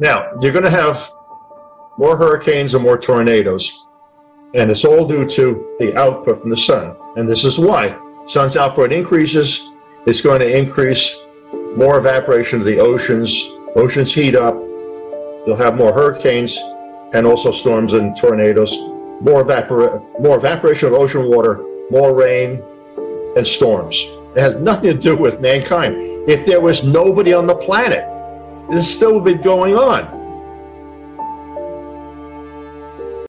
Now, you're going to have more hurricanes and more tornadoes, and it's all due to the output from the sun. And this is why sun's output increases, it's going to increase more evaporation of the oceans. Oceans heat up, you'll have more hurricanes and also storms and tornadoes, more, more evaporation of ocean water, more rain, and storms. It has nothing to do with mankind. If there was nobody on the planet, this still would be going on.